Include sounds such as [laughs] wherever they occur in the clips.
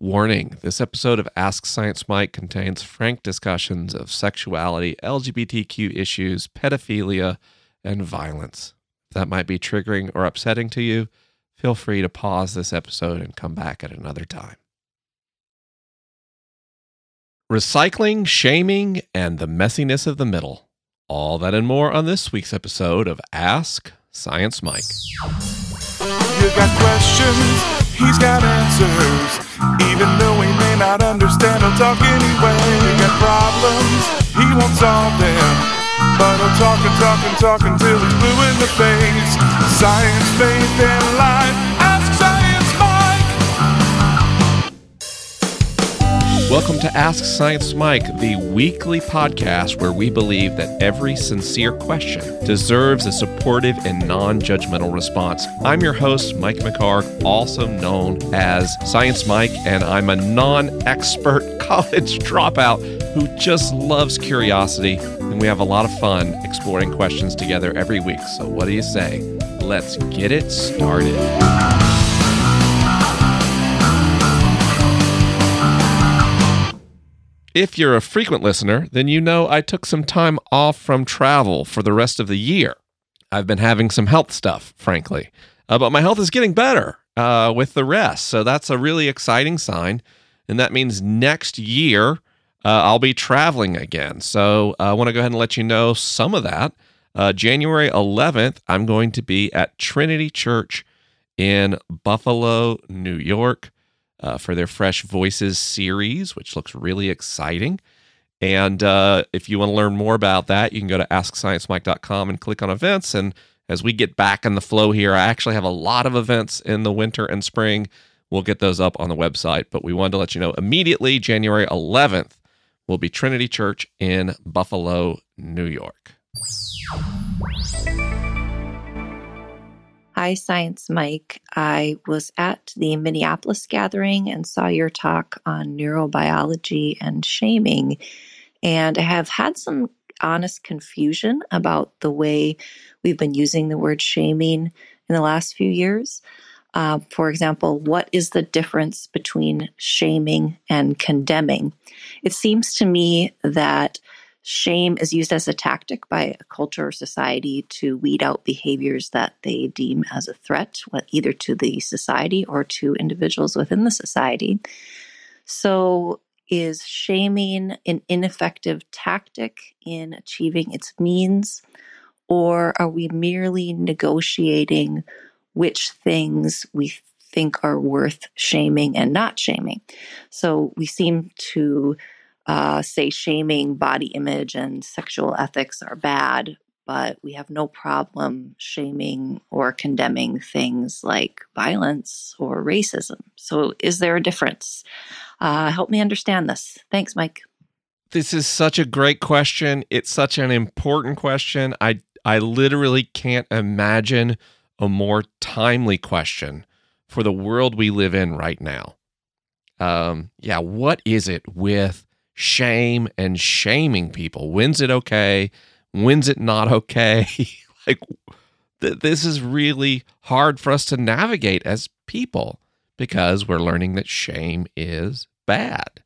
Warning this episode of Ask Science Mike contains frank discussions of sexuality, LGBTQ issues, pedophilia, and violence. If that might be triggering or upsetting to you, feel free to pause this episode and come back at another time. Recycling, shaming, and the messiness of the middle. All that and more on this week's episode of Ask Science Mike. You got questions, he's got answers. Even though he may not understand, he'll talk anyway. You got problems, he won't solve them. But he'll talk and talk and talk until he's blue in the face. Science, faith, and life. Welcome to Ask Science Mike, the weekly podcast where we believe that every sincere question deserves a supportive and non judgmental response. I'm your host, Mike McHargue, also known as Science Mike, and I'm a non expert [laughs] college dropout who just loves curiosity. And we have a lot of fun exploring questions together every week. So, what do you say? Let's get it started. If you're a frequent listener, then you know I took some time off from travel for the rest of the year. I've been having some health stuff, frankly, uh, but my health is getting better uh, with the rest. So that's a really exciting sign. And that means next year uh, I'll be traveling again. So uh, I want to go ahead and let you know some of that. Uh, January 11th, I'm going to be at Trinity Church in Buffalo, New York uh, for their Fresh Voices series, which looks really exciting. And uh, if you want to learn more about that, you can go to AskScienceMike.com and click on events. And as we get back in the flow here, I actually have a lot of events in the winter and spring. We'll get those up on the website. But we wanted to let you know immediately, January 11th, will be Trinity Church in Buffalo, New York. Hi, Science Mike. I was at the Minneapolis gathering and saw your talk on neurobiology and shaming. And I have had some honest confusion about the way we've been using the word shaming in the last few years. Uh, for example, what is the difference between shaming and condemning? It seems to me that Shame is used as a tactic by a culture or society to weed out behaviors that they deem as a threat, either to the society or to individuals within the society. So, is shaming an ineffective tactic in achieving its means, or are we merely negotiating which things we think are worth shaming and not shaming? So, we seem to uh, say shaming body image and sexual ethics are bad, but we have no problem shaming or condemning things like violence or racism. So, is there a difference? Uh, help me understand this. Thanks, Mike. This is such a great question. It's such an important question. I I literally can't imagine a more timely question for the world we live in right now. Um, yeah, what is it with shame and shaming people. When's it okay? When's it not okay? [laughs] like, th- this is really hard for us to navigate as people because we're learning that shame is bad.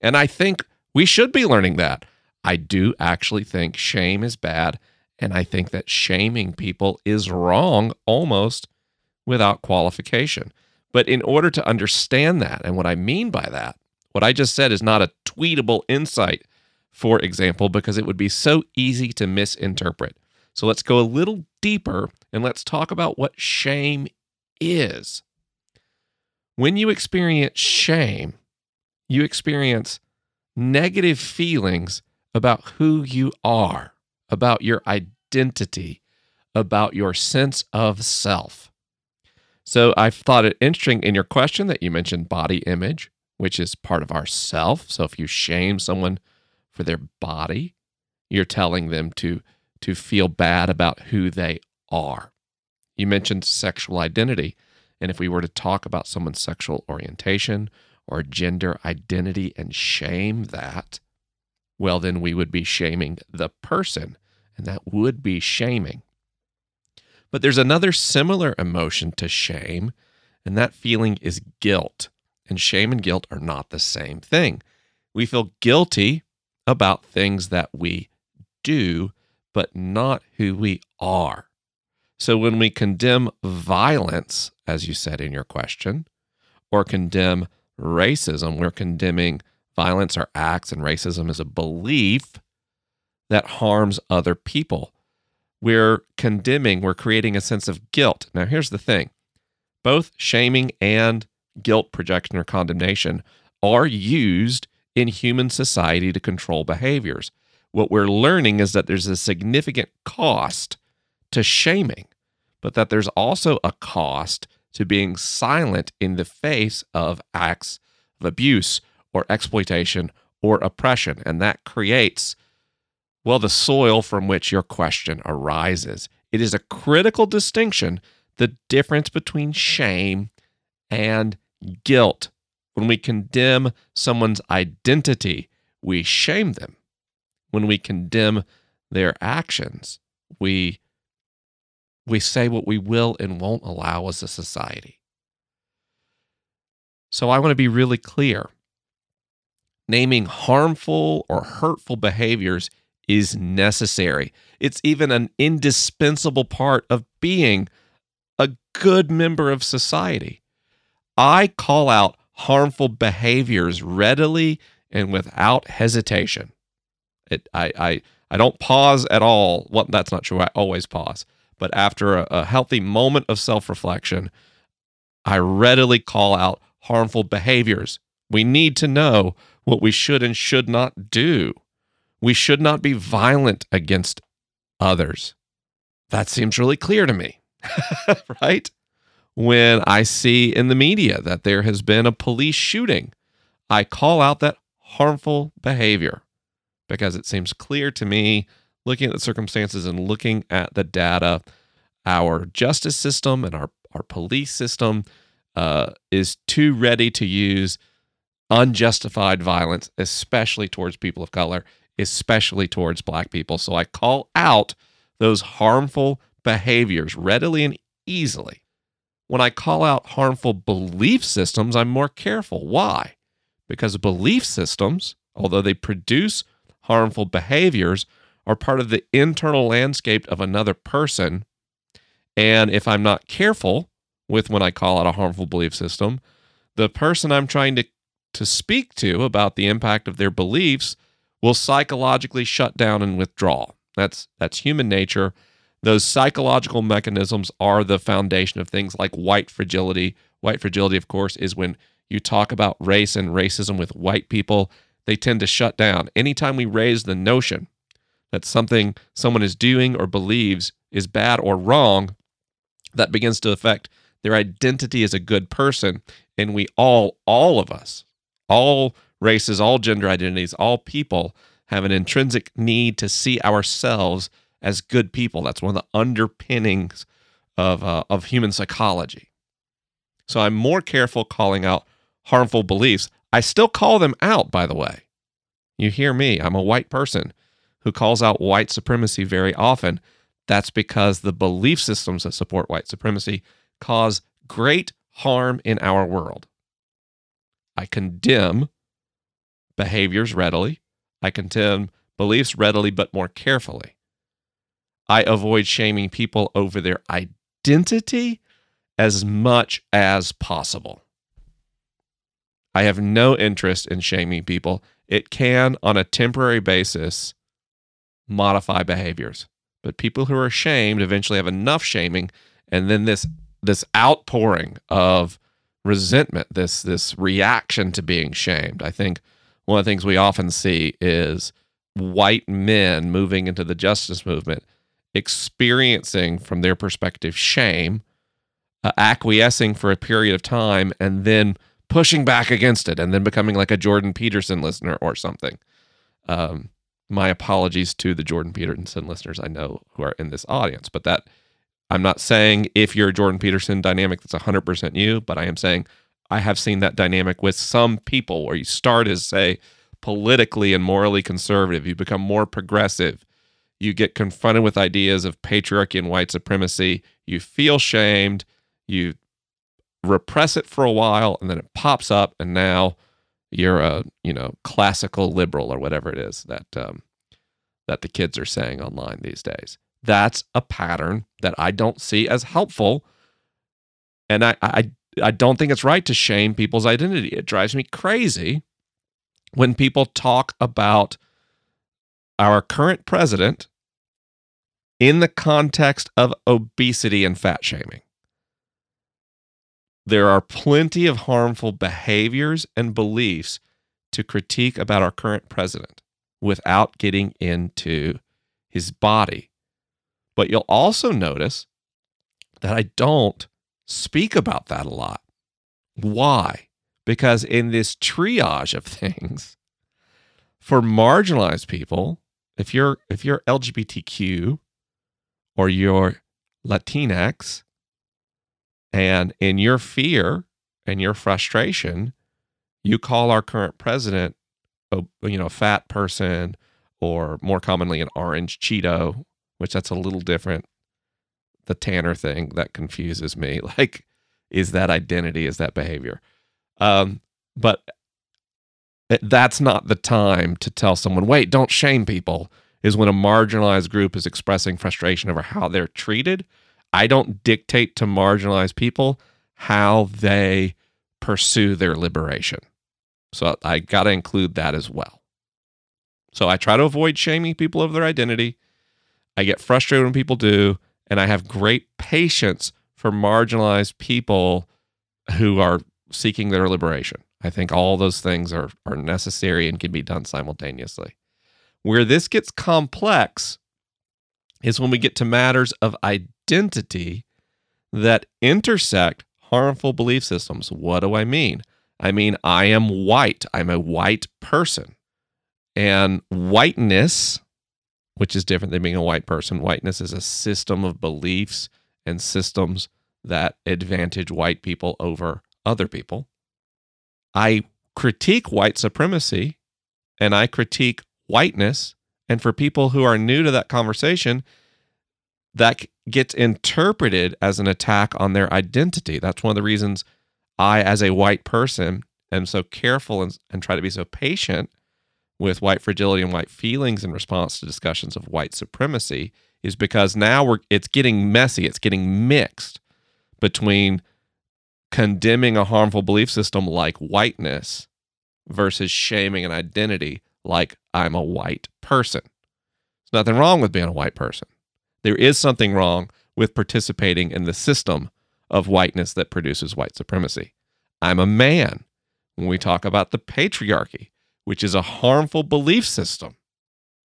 And I think we should be learning that. I do actually think shame is bad. And I think that shaming people is wrong almost without qualification. But in order to understand that, and what I mean by that, what I just said is not a tweetable insight, for example, because it would be so easy to misinterpret. So let's go a little deeper and let's talk about what shame is. When you experience shame, you experience negative feelings about who you are, about your identity, about your sense of self. So I thought it interesting in your question that you mentioned body image which is part of our self. So if you shame someone for their body, you're telling them to to feel bad about who they are. You mentioned sexual identity, and if we were to talk about someone's sexual orientation or gender identity and shame that, well then we would be shaming the person, and that would be shaming. But there's another similar emotion to shame, and that feeling is guilt. And shame and guilt are not the same thing. We feel guilty about things that we do, but not who we are. So when we condemn violence, as you said in your question, or condemn racism, we're condemning violence or acts, and racism is a belief that harms other people. We're condemning, we're creating a sense of guilt. Now, here's the thing both shaming and guilt projection or condemnation are used in human society to control behaviors. What we're learning is that there's a significant cost to shaming, but that there's also a cost to being silent in the face of acts of abuse or exploitation or oppression. And that creates, well, the soil from which your question arises. It is a critical distinction the difference between shame and guilt. When we condemn someone's identity, we shame them. When we condemn their actions, we we say what we will and won't allow as a society. So I want to be really clear. Naming harmful or hurtful behaviors is necessary. It's even an indispensable part of being a good member of society. I call out harmful behaviors readily and without hesitation. It, I, I, I don't pause at all. Well, that's not true. I always pause. But after a, a healthy moment of self reflection, I readily call out harmful behaviors. We need to know what we should and should not do. We should not be violent against others. That seems really clear to me, [laughs] right? When I see in the media that there has been a police shooting, I call out that harmful behavior because it seems clear to me, looking at the circumstances and looking at the data, our justice system and our, our police system uh, is too ready to use unjustified violence, especially towards people of color, especially towards black people. So I call out those harmful behaviors readily and easily. When I call out harmful belief systems, I'm more careful. Why? Because belief systems, although they produce harmful behaviors, are part of the internal landscape of another person. And if I'm not careful with when I call out a harmful belief system, the person I'm trying to, to speak to about the impact of their beliefs will psychologically shut down and withdraw. That's that's human nature. Those psychological mechanisms are the foundation of things like white fragility. White fragility, of course, is when you talk about race and racism with white people, they tend to shut down. Anytime we raise the notion that something someone is doing or believes is bad or wrong, that begins to affect their identity as a good person. And we all, all of us, all races, all gender identities, all people have an intrinsic need to see ourselves as good people. That's one of the underpinnings of, uh, of human psychology. So I'm more careful calling out harmful beliefs. I still call them out, by the way. You hear me, I'm a white person who calls out white supremacy very often. That's because the belief systems that support white supremacy cause great harm in our world. I condemn behaviors readily. I condemn beliefs readily, but more carefully. I avoid shaming people over their identity as much as possible. I have no interest in shaming people. It can, on a temporary basis, modify behaviors. But people who are shamed eventually have enough shaming, and then this this outpouring of resentment, this this reaction to being shamed. I think one of the things we often see is white men moving into the justice movement experiencing from their perspective shame, uh, acquiescing for a period of time, and then pushing back against it, and then becoming like a Jordan Peterson listener or something. Um, my apologies to the Jordan Peterson listeners I know who are in this audience, but that I'm not saying if you're a Jordan Peterson dynamic that's 100% you, but I am saying I have seen that dynamic with some people where you start as, say, politically and morally conservative, you become more progressive, you get confronted with ideas of patriarchy and white supremacy, you feel shamed, you repress it for a while and then it pops up and now you're a you know classical liberal or whatever it is that um, that the kids are saying online these days. That's a pattern that i don't see as helpful and i i, I don't think it's right to shame people's identity. It drives me crazy when people talk about our current president in the context of obesity and fat shaming there are plenty of harmful behaviors and beliefs to critique about our current president without getting into his body. But you'll also notice that I don't speak about that a lot. Why? Because in this triage of [laughs] things, for marginalized people, if you're if you're LGBTQ or you're Latinx and in your fear and your frustration, you call our current president a you know, fat person or more commonly an orange Cheeto, which that's a little different. The Tanner thing that confuses me. [laughs] Like, is that identity? Is that behavior? Um, but that's not the time to tell someone, wait, don't shame people, is when a marginalized group is expressing frustration over how they're treated I don't dictate to marginalized people how they pursue their liberation. So I got to include that as well. So I try to avoid shaming people of their identity. I get frustrated when people do, and I have great patience for marginalized people who are seeking their liberation. I think all those things are are necessary and can be done simultaneously. Where this gets complex is when we get to matters of identity that intersect harmful belief systems. What do I mean? I mean, I am white, I'm a white person. And whiteness, which is different than being a white person, whiteness is a system of beliefs and systems that advantage white people over other people. I critique white supremacy and I critique whiteness and for people who are new to that conversation, that gets interpreted as an attack on their identity. That's one of the reasons I, as a white person, am so careful and, and try to be so patient with white fragility and white feelings in response to discussions of white supremacy is because now we're it's getting messy, it's getting mixed between condemning a harmful belief system like whiteness versus shaming an identity like I'm a white person. There's nothing wrong with being a white person. There is something wrong with participating in the system of whiteness that produces white supremacy. I'm a man when we talk about the patriarchy, which is a harmful belief system.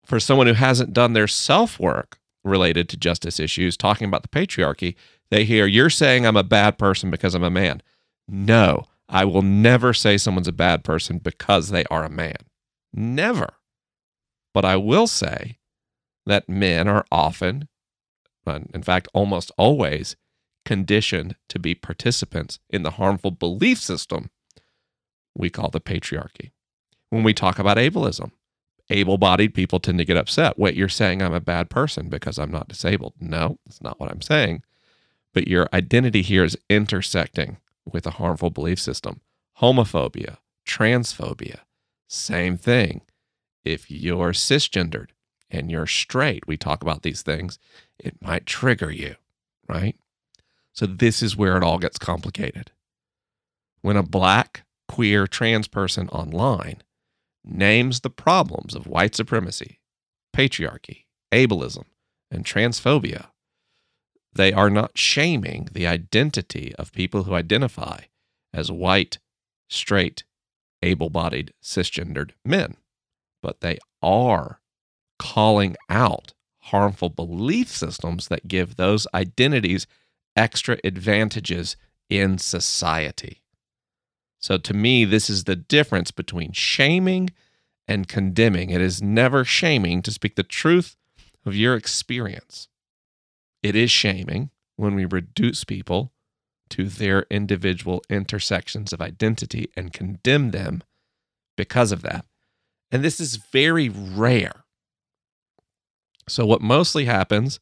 For someone who hasn't done their self work related to justice issues, talking about the patriarchy, they hear, You're saying I'm a bad person because I'm a man. No, I will never say someone's a bad person because they are a man. Never. But I will say that men are often, in fact, almost always, conditioned to be participants in the harmful belief system we call the patriarchy. When we talk about ableism, able bodied people tend to get upset. Wait, you're saying I'm a bad person because I'm not disabled. No, that's not what I'm saying. But your identity here is intersecting with a harmful belief system. Homophobia, transphobia, same thing. If you're cisgendered and you're straight, we talk about these things, it might trigger you, right? So, this is where it all gets complicated. When a black, queer, trans person online names the problems of white supremacy, patriarchy, ableism, and transphobia, they are not shaming the identity of people who identify as white, straight, able bodied, cisgendered men, but they are calling out harmful belief systems that give those identities extra advantages in society. So, to me, this is the difference between shaming and condemning. It is never shaming to speak the truth of your experience. It is shaming when we reduce people to their individual intersections of identity and condemn them because of that. And this is very rare. So, what mostly happens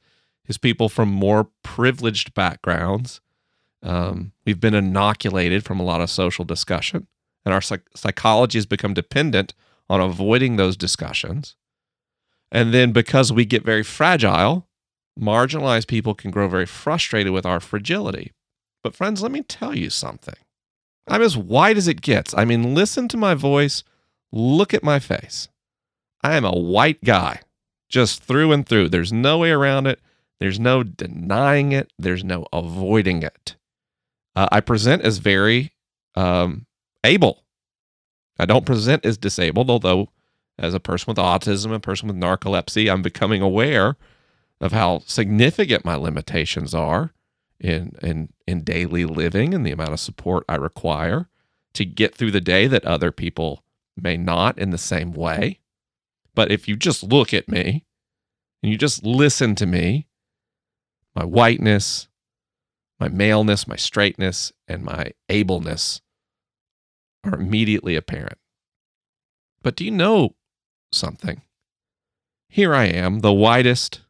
is people from more privileged backgrounds Um, we've been inoculated from a lot of social discussion, and our psych- psychology has become dependent on avoiding those discussions. And then because we get very fragile, marginalized people can grow very frustrated with our fragility. But, friends, let me tell you something. I'm as white as it gets. I mean, listen to my voice, look at my face. I am a white guy, just through and through. There's no way around it. There's no denying it. There's no avoiding it. Uh, I present as very um, able. I don't present as disabled, although, as a person with autism, a person with narcolepsy, I'm becoming aware of how significant my limitations are in in in daily living and the amount of support I require to get through the day that other people may not in the same way. But if you just look at me and you just listen to me, my whiteness, my maleness, my straightness, and my ableness are immediately apparent. But do you know something? Here I am, the whitest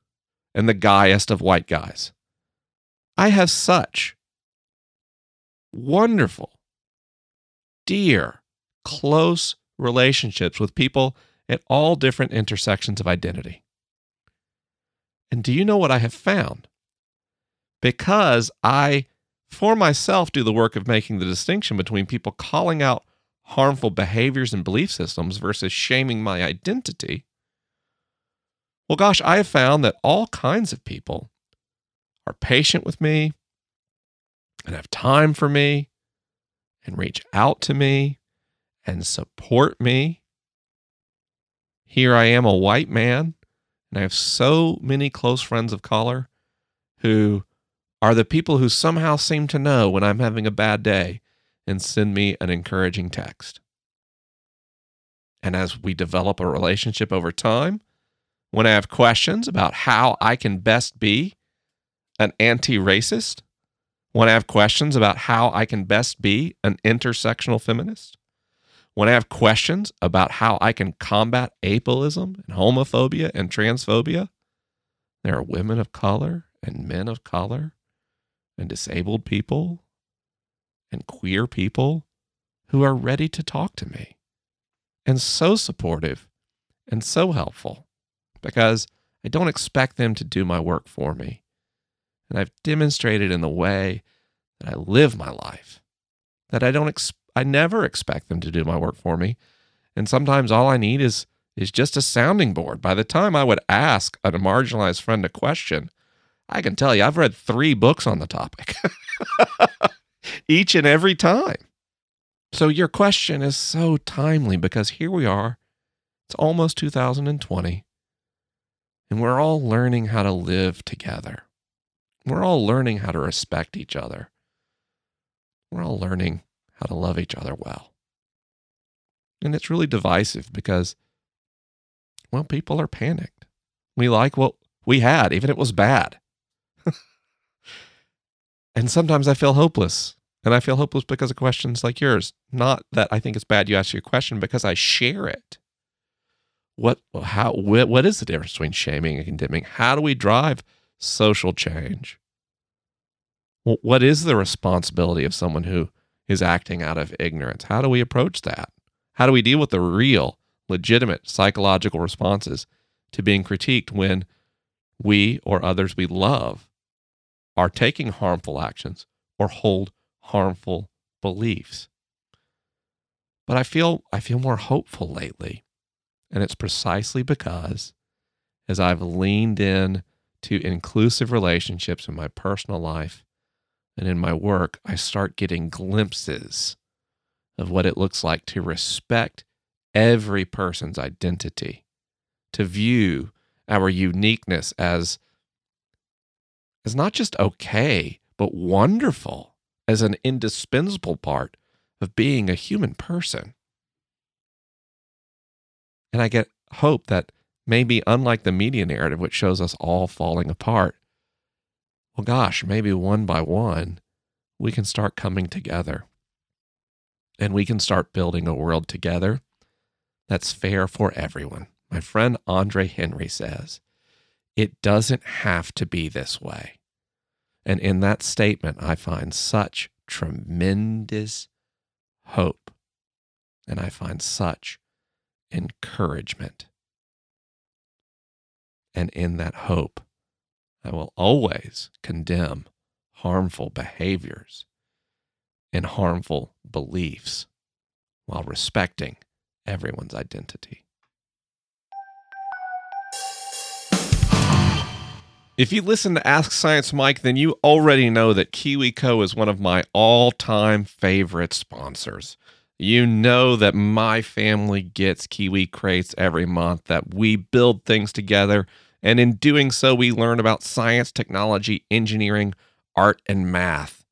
and the guyest of white guys. I have such wonderful, dear, close relationships with people at all different intersections of identity. And do you know what I have found? Because I, for myself, do the work of making the distinction between people calling out harmful behaviors and belief systems versus shaming my identity. Well, gosh, I have found that all kinds of people are patient with me and have time for me and reach out to me and support me. Here I am, a white man, and I have so many close friends of color who are the people who somehow seem to know when I'm having a bad day and send me an encouraging text. And as we develop a relationship over time, when I have questions about how I can best be an anti racist, when I have questions about how I can best be an intersectional feminist, when I have questions about how I can combat ableism and homophobia and transphobia, there are women of color and men of color and disabled people and queer people who are ready to talk to me and so supportive and so helpful because I don't expect them to do my work for me. And I've demonstrated in the way that I live my life that I don't ex- I never expect them to do my work for me. And sometimes all I need is is just a sounding board. By the time I would ask a marginalized friend a question, I can tell you, I've read three books on the topic [laughs] each and every time. So your question is so timely because here we are. It's almost 2020, and we're all learning how to live together. We're all learning how to respect each other. We're all learning how to love each other well. And it's really divisive because, well, people are panicked. We like what we had, even if it was bad. [laughs] and sometimes I feel hopeless. And I feel hopeless because of questions like yours. Not that I think it's bad you ask your question, because I share it. What, how, what, what is the difference between shaming and condemning? How do we drive social change? What is the responsibility of someone who is acting out of ignorance? How do we approach that? How do we deal with the real, legitimate psychological responses to being critiqued when we or others we love are taking harmful actions or hold harmful beliefs. But I feel I feel more hopeful lately. And it's precisely because as I've leaned in to inclusive relationships in my personal life and in my work, I start getting glimpses of what it looks like to respect every person's identity, to view our uniqueness as as not just okay, but wonderful, as an indispensable part of being a human person. And I get hope that maybe, unlike the media narrative, which shows us all falling apart, well, gosh, maybe one by one, we can start coming together and we can start building a world together that's fair for everyone. My friend Andre Henry says, it doesn't have to be this way. And in that statement, I find such tremendous hope. And I find such encouragement. And in that hope, I will always condemn harmful behaviors and harmful beliefs while respecting everyone's identity. If you listen to Ask Science Mike, then you already know that KiwiCo is one of my all time favorite sponsors. You know that my family gets Kiwi crates every month, that we build things together, and in doing so, we learn about science, technology, engineering, art, and math.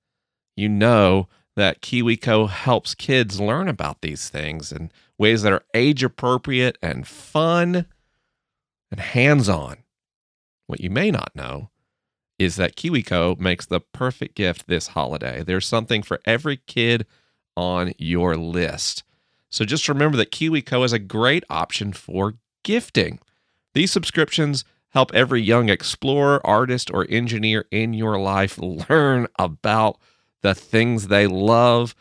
You know that KiwiCo helps kids learn about these things in ways that are age appropriate and fun and hands on. What you may not know is that KiwiCo makes the perfect gift this holiday. There's something for every kid on your list. So just remember that KiwiCo is a great option for gifting. These subscriptions help every young explorer, artist, or engineer in your life learn about the things they love.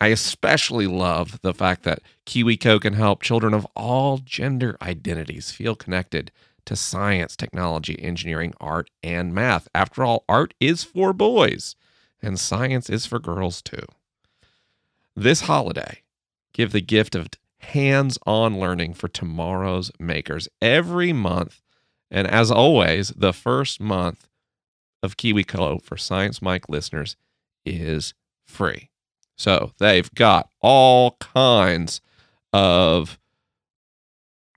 I especially love the fact that KiwiCo can help children of all gender identities feel connected to science, technology, engineering, art, and math. After all, art is for boys, and science is for girls too. This holiday, give the gift of hands on learning for tomorrow's makers every month. And as always, the first month of KiwiCo for Science Mike listeners is free. So they've got all kinds of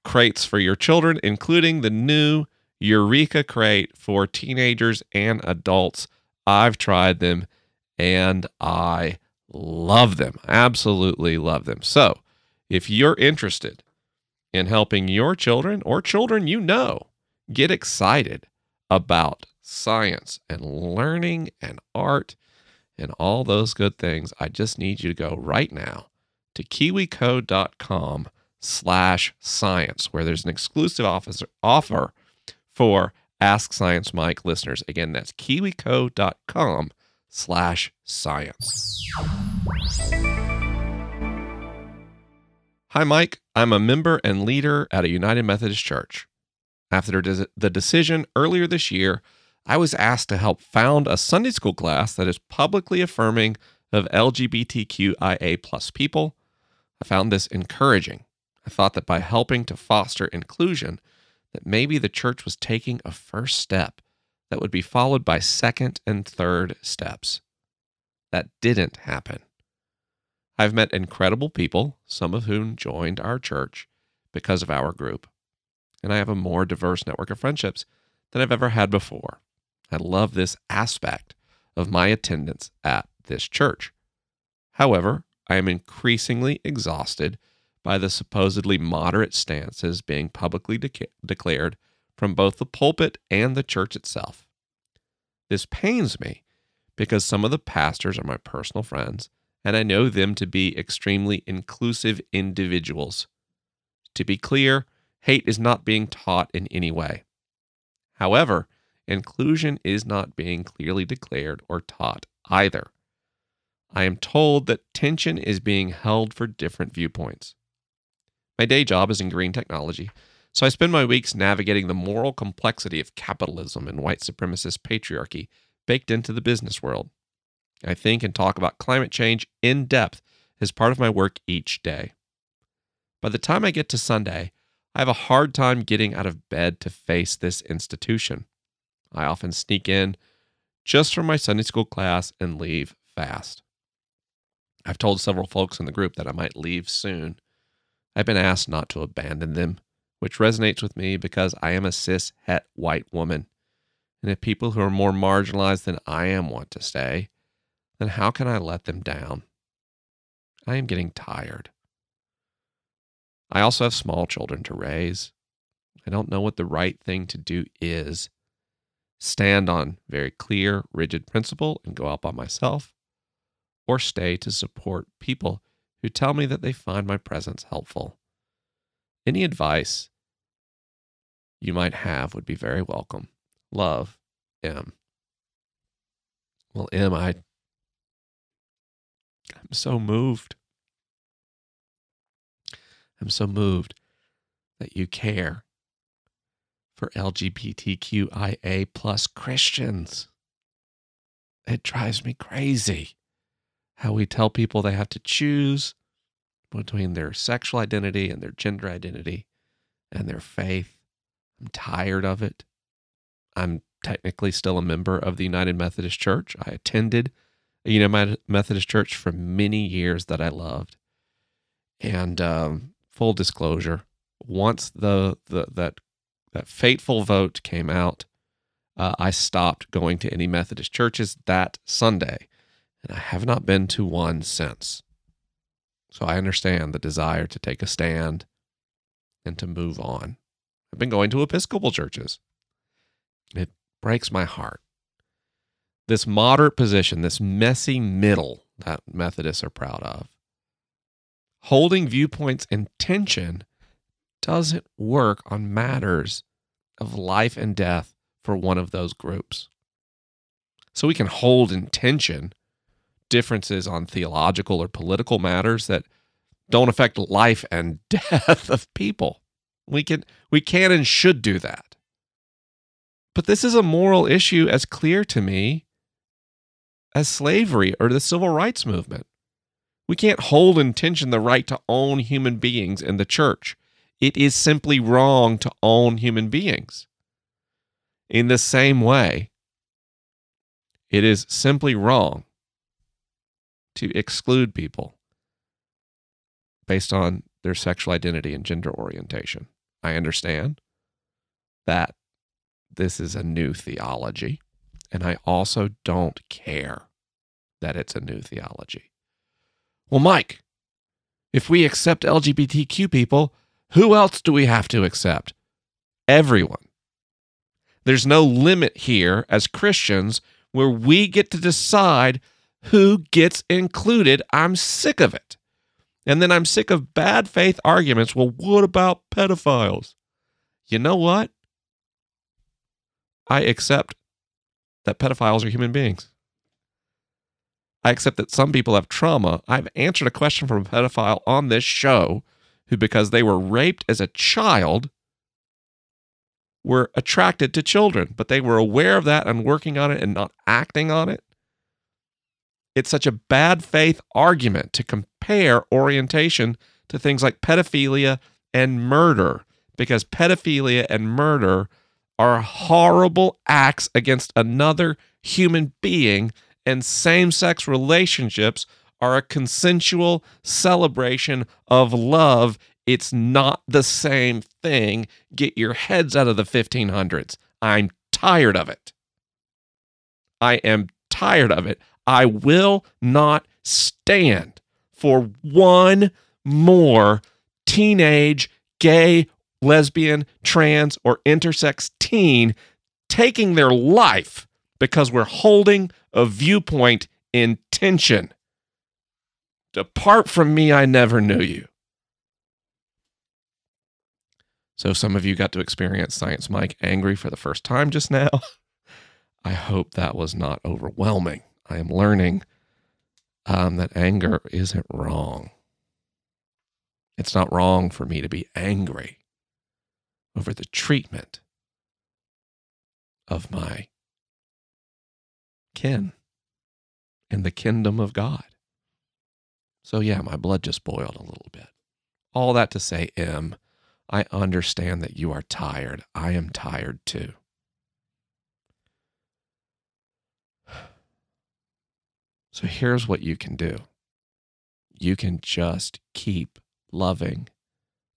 crates for your children, including the new Eureka crate for teenagers and adults. I've tried them and I love them. Absolutely love them. So, if you're interested in helping your children or children you know get excited about science and learning and art and all those good things, I just need you to go right now to kiwico.com slash science, where there's an exclusive offer for Ask Science Mike listeners. Again, that's kiwico.com slash science. Hi, Mike. I'm a member and leader at a United Methodist Church. After the decision earlier this year, I was asked to help found a Sunday school class that is publicly affirming of LGBTQIA plus people. I found this encouraging I thought that by helping to foster inclusion, that maybe the church was taking a first step that would be followed by second and third steps. That didn't happen. I've met incredible people, some of whom joined our church because of our group, and I have a more diverse network of friendships than I've ever had before. I love this aspect of my attendance at this church. However, I am increasingly exhausted by the supposedly moderate stances being publicly de- declared from both the pulpit and the church itself. This pains me because some of the pastors are my personal friends, and I know them to be extremely inclusive individuals. To be clear, hate is not being taught in any way. However, inclusion is not being clearly declared or taught either. I am told that tension is being held for different viewpoints. My day job is in green technology, so I spend my weeks navigating the moral complexity of capitalism and white supremacist patriarchy baked into the business world. I think and talk about climate change in depth as part of my work each day. By the time I get to Sunday, I have a hard time getting out of bed to face this institution. I often sneak in just for my Sunday school class and leave fast. I've told several folks in the group that I might leave soon I've been asked not to abandon them, which resonates with me because I am a cis het white woman. And if people who are more marginalized than I am want to stay, then how can I let them down? I am getting tired. I also have small children to raise. I don't know what the right thing to do is. Stand on very clear, rigid principle and go out by myself, or stay to support people who tell me that they find my presence helpful. Any advice you might have would be very welcome. Love, M. Well, Em, I I'm so moved. I'm so moved that you care for LGBTQIA plus Christians. It drives me crazy how we tell people they have to choose between their sexual identity and their gender identity and their faith. I'm tired of it. I'm technically still a member of the United Methodist Church. I attended a United Methodist Church for many years that I loved. And um, full disclosure, once the, the that that fateful vote came out, uh, I stopped going to any Methodist churches that Sunday, and I have not been to one since. So I understand the desire to take a stand and to move on. I've been going to Episcopal churches. It breaks my heart. This moderate position, this messy middle that Methodists are proud of, holding viewpoints in tension doesn't work on matters of life and death for one of those groups. So we can hold in tension differences on theological or political matters that don't affect life and [laughs] death of people. We can we can and should do that. But this is a moral issue as clear to me as slavery or the civil rights movement. We can't hold in tension the right to own human beings in the church. It is simply wrong to own human beings. In the same way, it is simply wrong to exclude people based on their sexual identity and gender orientation. I understand that this is a new theology, and I also don't care that it's a new theology. Well, Mike, if we accept LGBTQ people, who else do we have to accept? Everyone. There's no limit here as Christians where we get to decide who gets included. I'm sick of it. And then I'm sick of bad faith arguments. Well, what about pedophiles? You know what? I accept that pedophiles are human beings. I accept that some people have trauma. I've answered a question from a pedophile on this show who, because they were raped as a child, were attracted to children, but they were aware of that and working on it and not acting on it. It's such a bad faith argument to compare orientation to things like pedophilia and murder because pedophilia and murder are horrible acts against another human being, and same sex relationships are a consensual celebration of love. It's not the same thing. Get your heads out of the 1500s. I'm tired of it. I am tired of it. I will not stand for one more teenage gay, lesbian, trans, or intersex teen taking their life because we're holding a viewpoint in tension. Depart from me, I never knew you. So, some of you got to experience Science Mike angry for the first time just now. [laughs] I hope that was not overwhelming. I am learning um, that anger isn't wrong. It's not wrong for me to be angry over the treatment of my kin in the kingdom of God. So, yeah, my blood just boiled a little bit. All that to say, M, I understand that you are tired. I am tired too. So here's what you can do you can just keep loving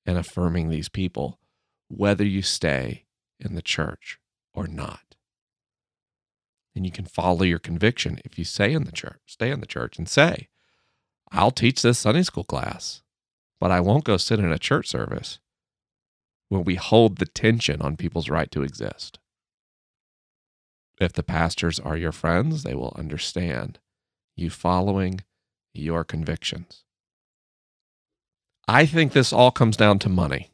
and affirming these people, whether you stay in the church or not. And you can follow your conviction if you stay in the church, stay in the church and say, I'll teach this Sunday school class, but I won't go sit in a church service when we hold the tension on people's right to exist. If the pastors are your friends, they will understand you following your convictions. I think this all comes down to money.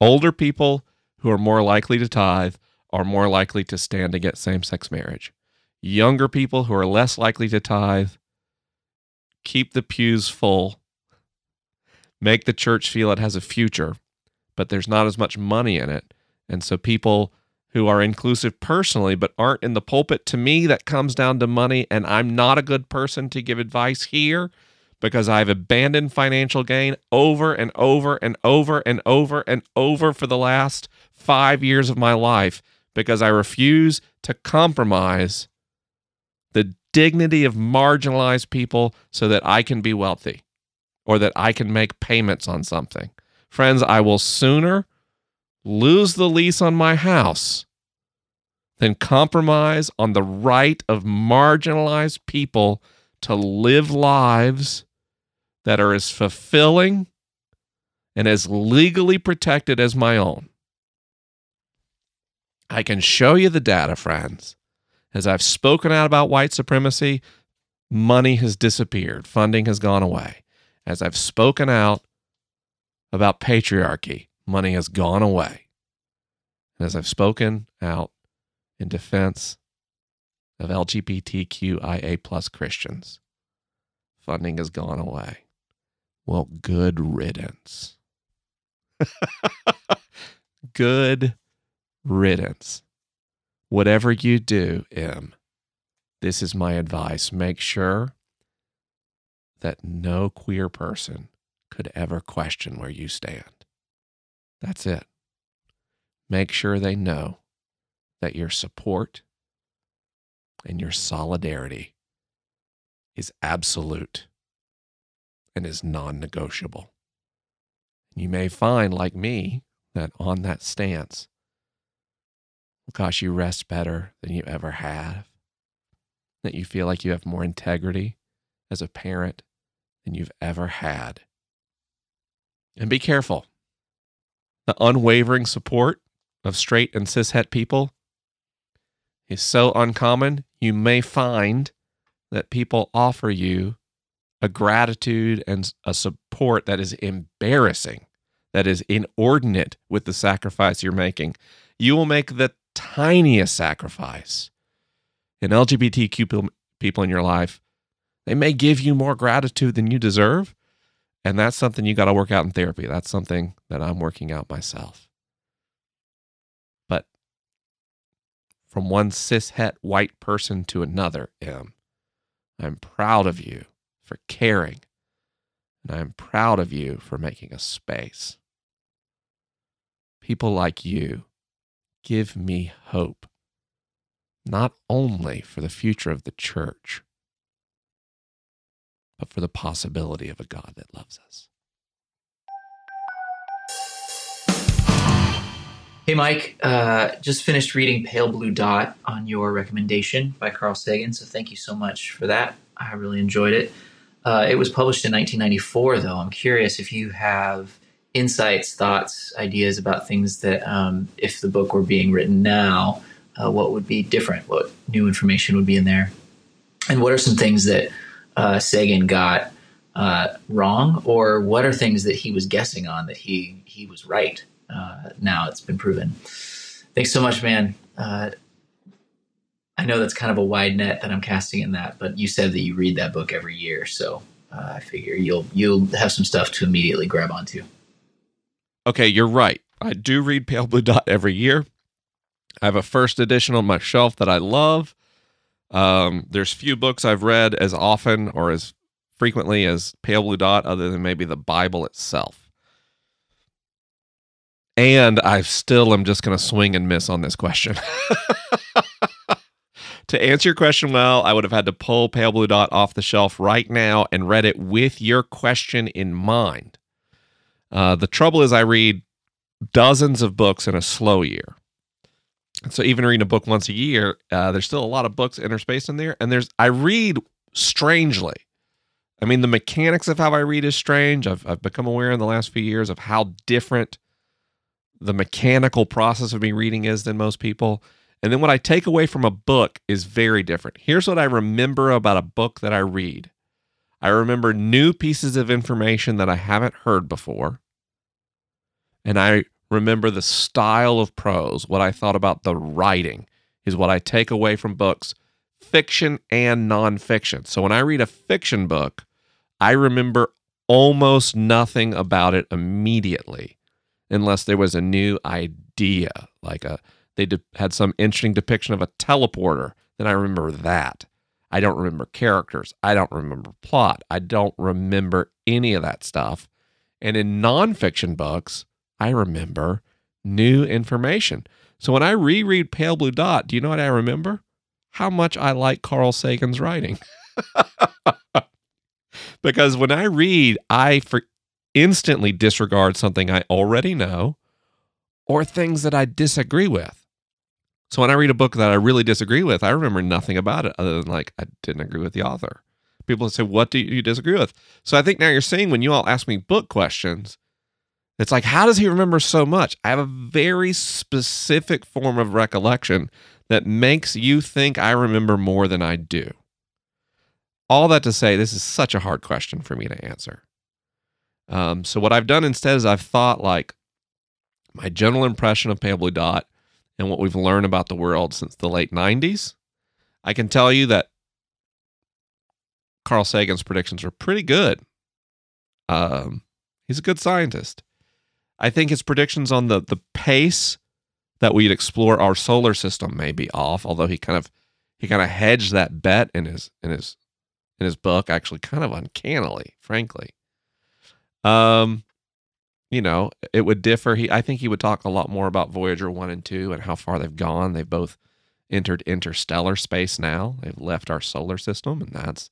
Older people who are more likely to tithe are more likely to stand against same sex marriage. younger people who are less likely to tithe, keep the pews full, make the church feel it has a future, but there's not as much money in it. And so people who are inclusive personally but aren't in the pulpit, to me, that comes down to money. And I'm not a good person to give advice here because I've abandoned financial gain over and over and over and over and over for the last five years of my life because I refuse to compromise the dignity of marginalized people so that I can be wealthy or that I can make payments on something. Friends, I will sooner lose the lease on my house than compromise on the right of marginalized people to live lives that are as fulfilling and as legally protected as my own. I can show you the data, friends. As I've spoken out about white supremacy, money has disappeared, funding has gone away. As I've spoken out about patriarchy, money has gone away. And as I've spoken out in defense of LGBTQIA plus Christians, funding has gone away. Well, good riddance. [laughs] good riddance. Whatever you do, M, this is my advice. Make sure that no queer person could ever question where you stand. That's it. Make sure they know that your support and your solidarity is absolute and is non negotiable. You may find, like me, that on that stance, gosh, you rest better than you ever have, that you feel like you have more integrity as a parent than you've ever had. And be careful. The unwavering support of straight and cishet people is so uncommon, you may find that people offer you a gratitude and a support that is embarrassing, that is inordinate with the sacrifice you're making. You will make the tiniest sacrifice. And LGBTQ people in your life, they may give you more gratitude than you deserve. And that's something you got to work out in therapy. That's something that I'm working out myself. But from one cishet white person to another, M, I'm proud of you for caring. And I'm proud of you for making a space. People like you give me hope, not only for the future of the church, but for the possibility of a God that loves us. Hey, Mike. Uh, just finished reading Pale Blue Dot on your recommendation by Carl Sagan. So thank you so much for that. I really enjoyed it. Uh, it was published in 1994, though. I'm curious if you have insights, thoughts, ideas about things that, um, if the book were being written now, uh, what would be different? What new information would be in there? And what are some things that uh, Sagan got uh, wrong, or what are things that he was guessing on that he he was right? Uh, now it's been proven. Thanks so much, man. Uh, I know that's kind of a wide net that I'm casting in that, but you said that you read that book every year, so uh, I figure you'll you'll have some stuff to immediately grab onto. Okay, you're right. I do read Pale Blue Dot every year. I have a first edition on my shelf that I love. Um, there's few books I've read as often or as frequently as Pale Blue Dot, other than maybe the Bible itself. And I still am just going to swing and miss on this question. [laughs] to answer your question well, I would have had to pull Pale Blue Dot off the shelf right now and read it with your question in mind. Uh, the trouble is, I read dozens of books in a slow year. So, even reading a book once a year, uh, there's still a lot of books interspaced in there. And there's, I read strangely. I mean, the mechanics of how I read is strange. I've, I've become aware in the last few years of how different the mechanical process of me reading is than most people. And then what I take away from a book is very different. Here's what I remember about a book that I read I remember new pieces of information that I haven't heard before. And I remember the style of prose. What I thought about the writing is what I take away from books fiction and nonfiction. So when I read a fiction book, I remember almost nothing about it immediately, unless there was a new idea, like a they de- had some interesting depiction of a teleporter. Then I remember that. I don't remember characters. I don't remember plot. I don't remember any of that stuff. And in nonfiction books, I remember new information. So when I reread Pale Blue Dot, do you know what I remember? How much I like Carl Sagan's writing. [laughs] because when I read, I for instantly disregard something I already know or things that I disagree with. So when I read a book that I really disagree with, I remember nothing about it other than like I didn't agree with the author. People say, "What do you disagree with?" So I think now you're saying when you all ask me book questions, it's like, how does he remember so much? I have a very specific form of recollection that makes you think I remember more than I do. All that to say, this is such a hard question for me to answer. Um, so what I've done instead is I've thought like my general impression of Pale Blue Dot and what we've learned about the world since the late 90s. I can tell you that Carl Sagan's predictions are pretty good. Um, he's a good scientist. I think his predictions on the the pace that we'd explore our solar system may be off, although he kind of he kind of hedged that bet in his in his in his book, actually kind of uncannily, frankly. Um, you know, it would differ. He I think he would talk a lot more about Voyager 1 and 2 and how far they've gone. They've both entered interstellar space now. They've left our solar system and that's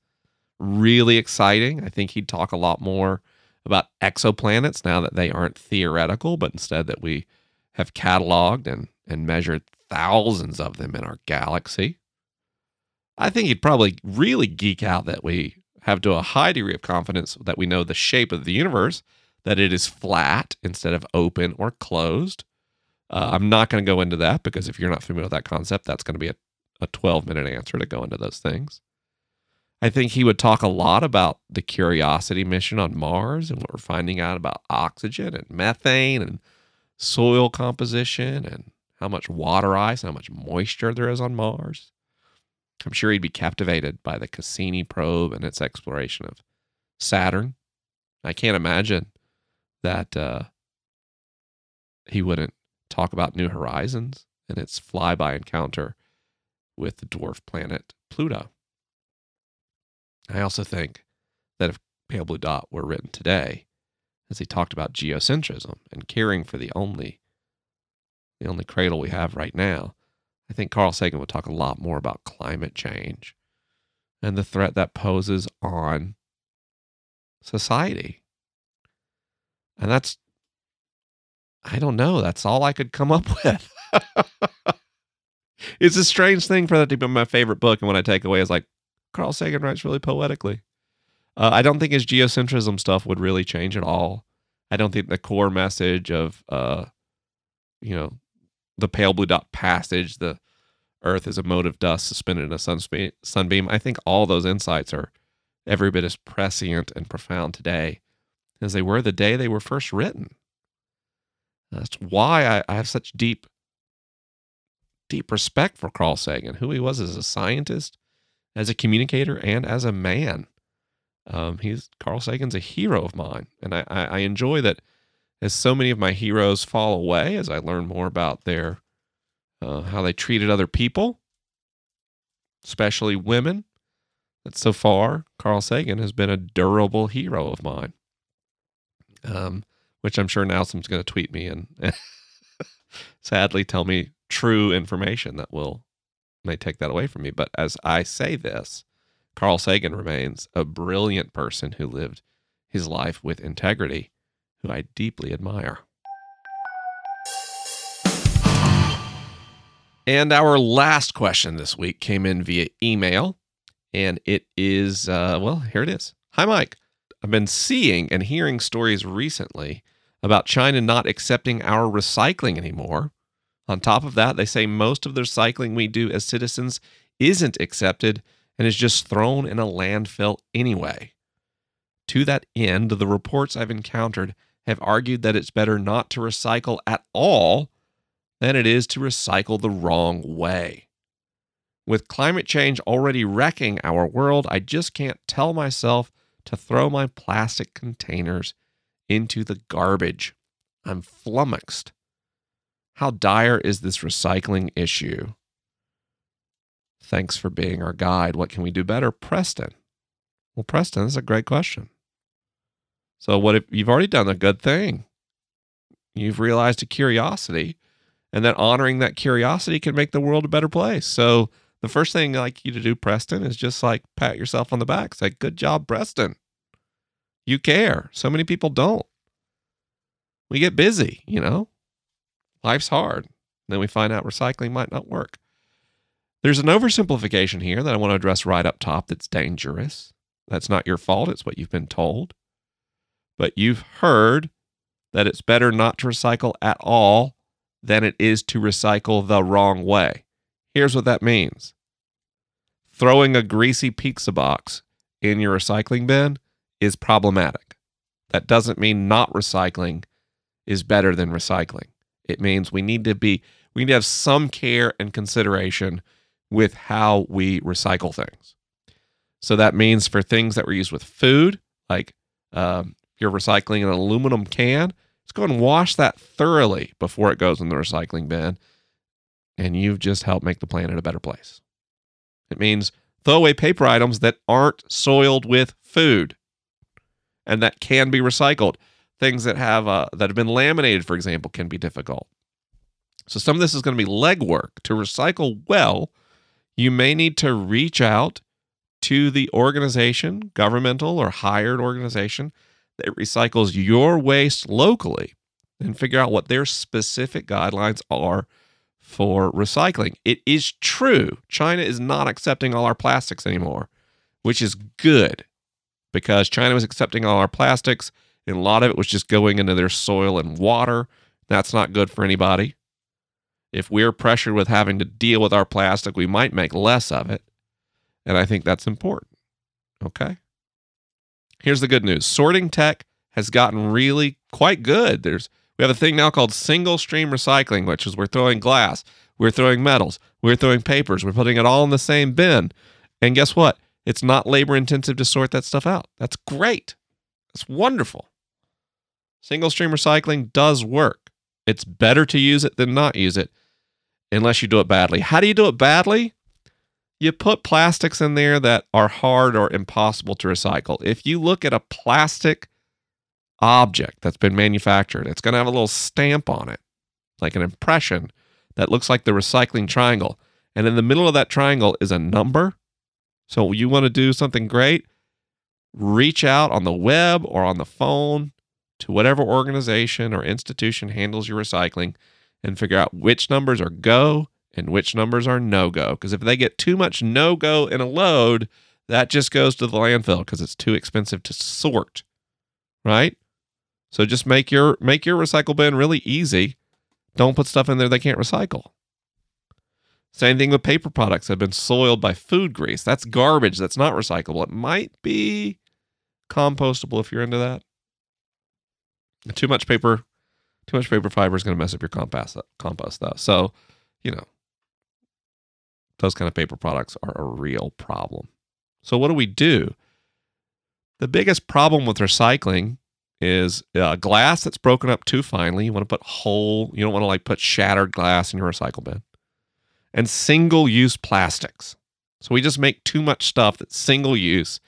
really exciting. I think he'd talk a lot more about exoplanets now that they aren't theoretical, but instead that we have cataloged and, and measured thousands of them in our galaxy. I think he'd probably really geek out that we have to a high degree of confidence that we know the shape of the universe, that it is flat instead of open or closed. Uh, I'm not going to go into that because if you're not familiar with that concept, that's going to be a, a 12 minute answer to go into those things. I think he would talk a lot about the Curiosity mission on Mars and what we're finding out about oxygen and methane and soil composition and how much water ice and how much moisture there is on Mars. I'm sure he'd be captivated by the Cassini probe and its exploration of Saturn. I can't imagine that uh, he wouldn't talk about New Horizons and its flyby encounter with the dwarf planet Pluto. I also think that if Pale Blue Dot were written today, as he talked about geocentrism and caring for the only the only cradle we have right now, I think Carl Sagan would talk a lot more about climate change and the threat that poses on society. And that's I don't know, that's all I could come up [laughs] with. it's a strange thing for that to be my favorite book and when I take away is like Carl Sagan writes really poetically. Uh, I don't think his geocentrism stuff would really change at all. I don't think the core message of, uh, you know, the pale blue dot passage, the Earth is a mote of dust suspended in a sunbeam. I think all those insights are every bit as prescient and profound today as they were the day they were first written. That's why I, I have such deep, deep respect for Carl Sagan, who he was as a scientist, as a communicator and as a man. Um, he's Carl Sagan's a hero of mine, and I, I, I enjoy that. As so many of my heroes fall away, as I learn more about their uh, how they treated other people, especially women. That so far, Carl Sagan has been a durable hero of mine. Um, which I'm sure now someone's going to tweet me and [laughs] sadly tell me true information that will may take that away from me. But as I say this, Carl Sagan remains a brilliant person who lived his life with integrity, who I deeply admire. And our last question this week came in via email, and it is uh, well, here it is. Hi, Mike. I've been seeing and hearing stories recently about China not accepting our recycling anymore on top of that, they say most of the recycling we do as citizens isn't accepted and is just thrown in a landfill anyway. To that end, the reports I've encountered have argued that it's better not to recycle at all than it is to recycle the wrong way. with climate change already wrecking our world, I just can't tell myself to throw my plastic containers into the garbage. I'm flummoxed. How dire is this recycling issue? Thanks for being our guide. What can we do better? Preston. Well, Preston, that's a great question. So, what if you've already done a good thing? You've realized a curiosity, and that honoring that curiosity can make the world a better place. So, the first thing I'd like you to do, Preston, is just like pat yourself on the back. Say, good job, Preston. You care. So many people don't. We get busy, you know? Life's hard. Then we find out recycling might not work. There's an oversimplification here that I want to address right up top that's dangerous. That's not your fault, it's what you've been told. But you've heard that it's better not to recycle at all than it is to recycle the wrong way. Here's what that means throwing a greasy pizza box in your recycling bin is problematic. That doesn't mean not recycling is better than recycling. It means we need to be we need to have some care and consideration with how we recycle things. So that means for things that were used with food, like um, you're recycling an aluminum can, let's go and wash that thoroughly before it goes in the recycling bin. And you've just helped make the planet a better place. It means throw away paper items that aren't soiled with food and that can be recycled. Things that have uh, that have been laminated, for example, can be difficult. So some of this is going to be legwork to recycle well you may need to reach out to the organization, governmental or hired organization that recycles your waste locally and figure out what their specific guidelines are for recycling. It is true, China is not accepting all our plastics anymore, which is good because China was accepting all our plastics and a lot of it was just going into their soil and water. That's not good for anybody. If we're pressured with having to deal with our plastic, we might make less of it. And I think that's important. Okay. Here's the good news sorting tech has gotten really quite good. There's we have a thing now called single stream recycling, which is we're throwing glass, we're throwing metals, we're throwing papers, we're putting it all in the same bin. And guess what? It's not labor intensive to sort that stuff out. That's great. That's wonderful. Single stream recycling does work. It's better to use it than not use it unless you do it badly. How do you do it badly? You put plastics in there that are hard or impossible to recycle. If you look at a plastic object that's been manufactured, it's going to have a little stamp on it, like an impression that looks like the recycling triangle. And in the middle of that triangle is a number. So you want to do something great, reach out on the web or on the phone to whatever organization or institution handles your recycling and figure out which numbers are go and which numbers are no go. Because if they get too much no go in a load, that just goes to the landfill because it's too expensive to sort. Right? So just make your make your recycle bin really easy. Don't put stuff in there they can't recycle. Same thing with paper products that have been soiled by food grease. That's garbage. That's not recyclable. It might be compostable if you're into that. Too much paper, too much paper fiber is going to mess up your compost. Compost though, so you know those kind of paper products are a real problem. So what do we do? The biggest problem with recycling is uh, glass that's broken up too finely. You want to put whole. You don't want to like put shattered glass in your recycle bin, and single-use plastics. So we just make too much stuff that's single use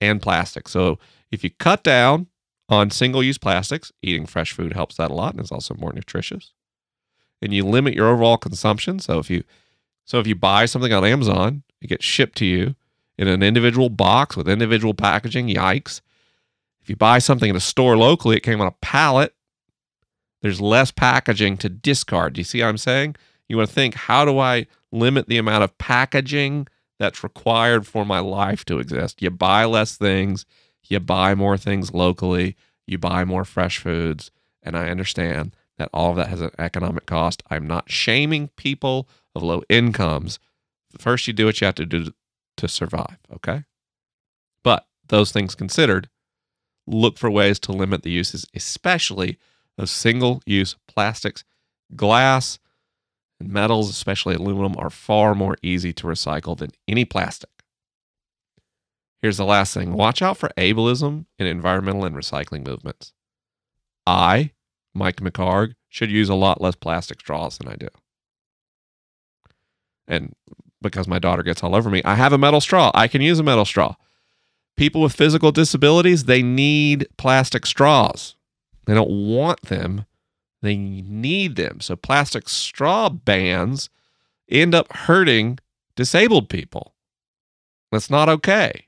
and plastic. So if you cut down on single use plastics. Eating fresh food helps that a lot and is also more nutritious. And you limit your overall consumption. So if you so if you buy something on Amazon, it gets shipped to you in an individual box with individual packaging. Yikes. If you buy something in a store locally, it came on a pallet. There's less packaging to discard. Do you see what I'm saying? You want to think, how do I limit the amount of packaging that's required for my life to exist? You buy less things you buy more things locally, you buy more fresh foods. And I understand that all of that has an economic cost. I'm not shaming people of low incomes. First, you do what you have to do to survive, okay? But those things considered, look for ways to limit the uses, especially of single use plastics, glass, And metals, especially aluminum, are far more easy to recycle than any plastic. Here's the last thing watch out for ableism in environmental and recycling movements. I, Mike McHargue, should use a lot less plastic straws than I do. And because my daughter gets all over me, I have a metal straw. I can use a metal straw. People with physical disabilities, they need plastic straws. They don't want them, they need them. So plastic straw bans end up hurting disabled people. That's not okay.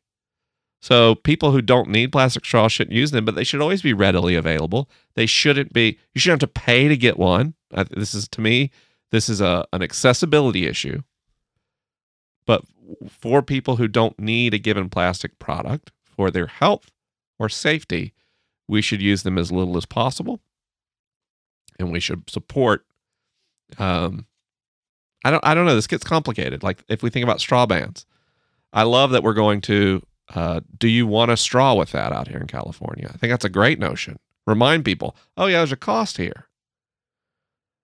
So people who don't need plastic straws shouldn't use them, but they should always be readily available. They shouldn't be. You shouldn't have to pay to get one. This is to me, this is a an accessibility issue. But for people who don't need a given plastic product for their health or safety, we should use them as little as possible, and we should support. Um, I don't. I don't know. This gets complicated. Like if we think about straw bans, I love that we're going to uh, do you want a straw with that out here in California? I think that's a great notion. Remind people, oh yeah, there's a cost here.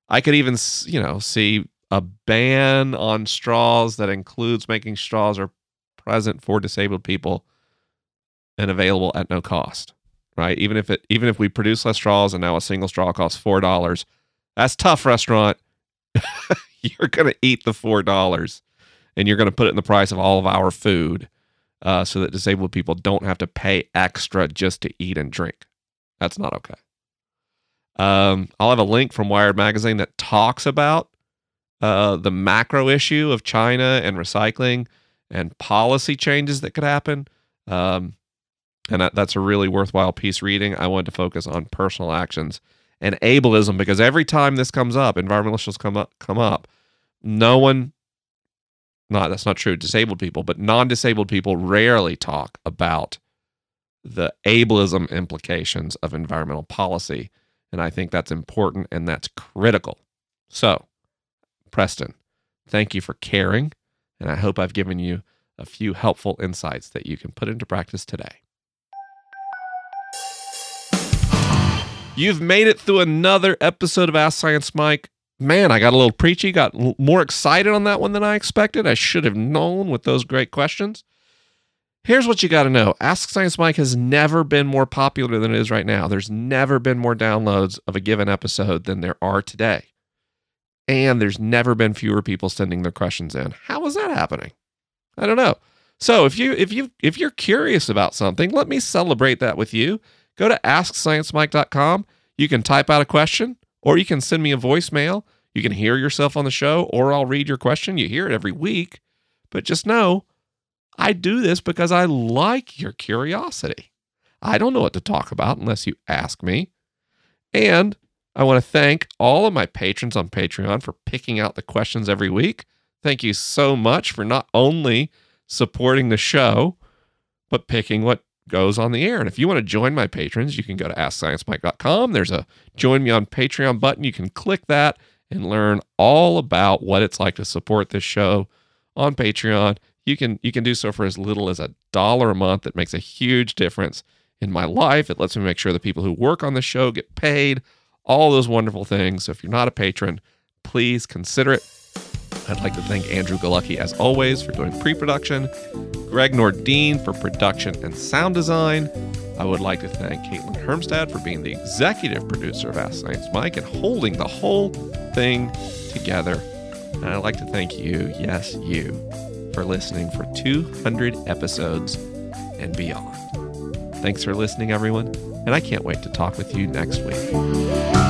I could even, you know, see a ban on straws that includes making straws are present for disabled people and available at no cost. Right? Even if it, even if we produce less straws and now a single straw costs four dollars, that's tough, restaurant. [laughs] you're gonna eat the four dollars, and you're gonna put it in the price of all of our food uh, so that disabled people don't have to pay extra just to eat and drink. That's not okay. Um, I'll have a link from Wired Magazine that talks about uh, the macro issue of China and recycling and policy changes that could happen. Um, and that, that's a really worthwhile piece reading. I wanted to focus on personal actions and ableism because every time this comes up, environmentalists come up, come up. No one not that's not true disabled people but non-disabled people rarely talk about the ableism implications of environmental policy. And i think that's important and that's critical. So preston thank you for caring and i hope i've given you a few helpful insights that you can put into practice today. You've made it through another episode of ask science mike man, I got a little preachy, got more excited on that one than I expected. I should have known with those great questions. Here's what you got to know Ask Science Mike has never been more popular than it is right now. There's never been more downloads of a given episode than there are today. And there's never been fewer people sending their questions in. How is that happening? I don't know. So if you if you if you're curious about something, let me celebrate that with you. Go to asksciencemike.com. You can type out a question or you can send me a voicemail. You can hear yourself on the show, or I'll read your question. You hear it every week. But just know I do this because I like your curiosity. I don't know what to talk about unless you ask me. And I want to thank all of my patrons on Patreon for picking out the questions every week. Thank you so much for not only supporting the show, but picking what goes on the air. And if you want to join my patrons, you can go to AskScienceMike.com. There's a join me on Patreon button. You can click that and learn all about what it's like to support this show on Patreon. You can you can do so for as little as a dollar a month. It makes a huge difference in my life. It lets me make sure the people who work on the show get paid, all those wonderful things. So if you're not a patron, please consider it. I'd like to thank Andrew Galucki, as always, for doing pre production, Greg Nordine for production and sound design. I would like to thank Caitlin Hermstad for being the executive producer of Ask Science Mike and holding the whole thing together. And I'd like to thank you, yes, you, for listening for 200 episodes and beyond. Thanks for listening, everyone, and I can't wait to talk with you next week.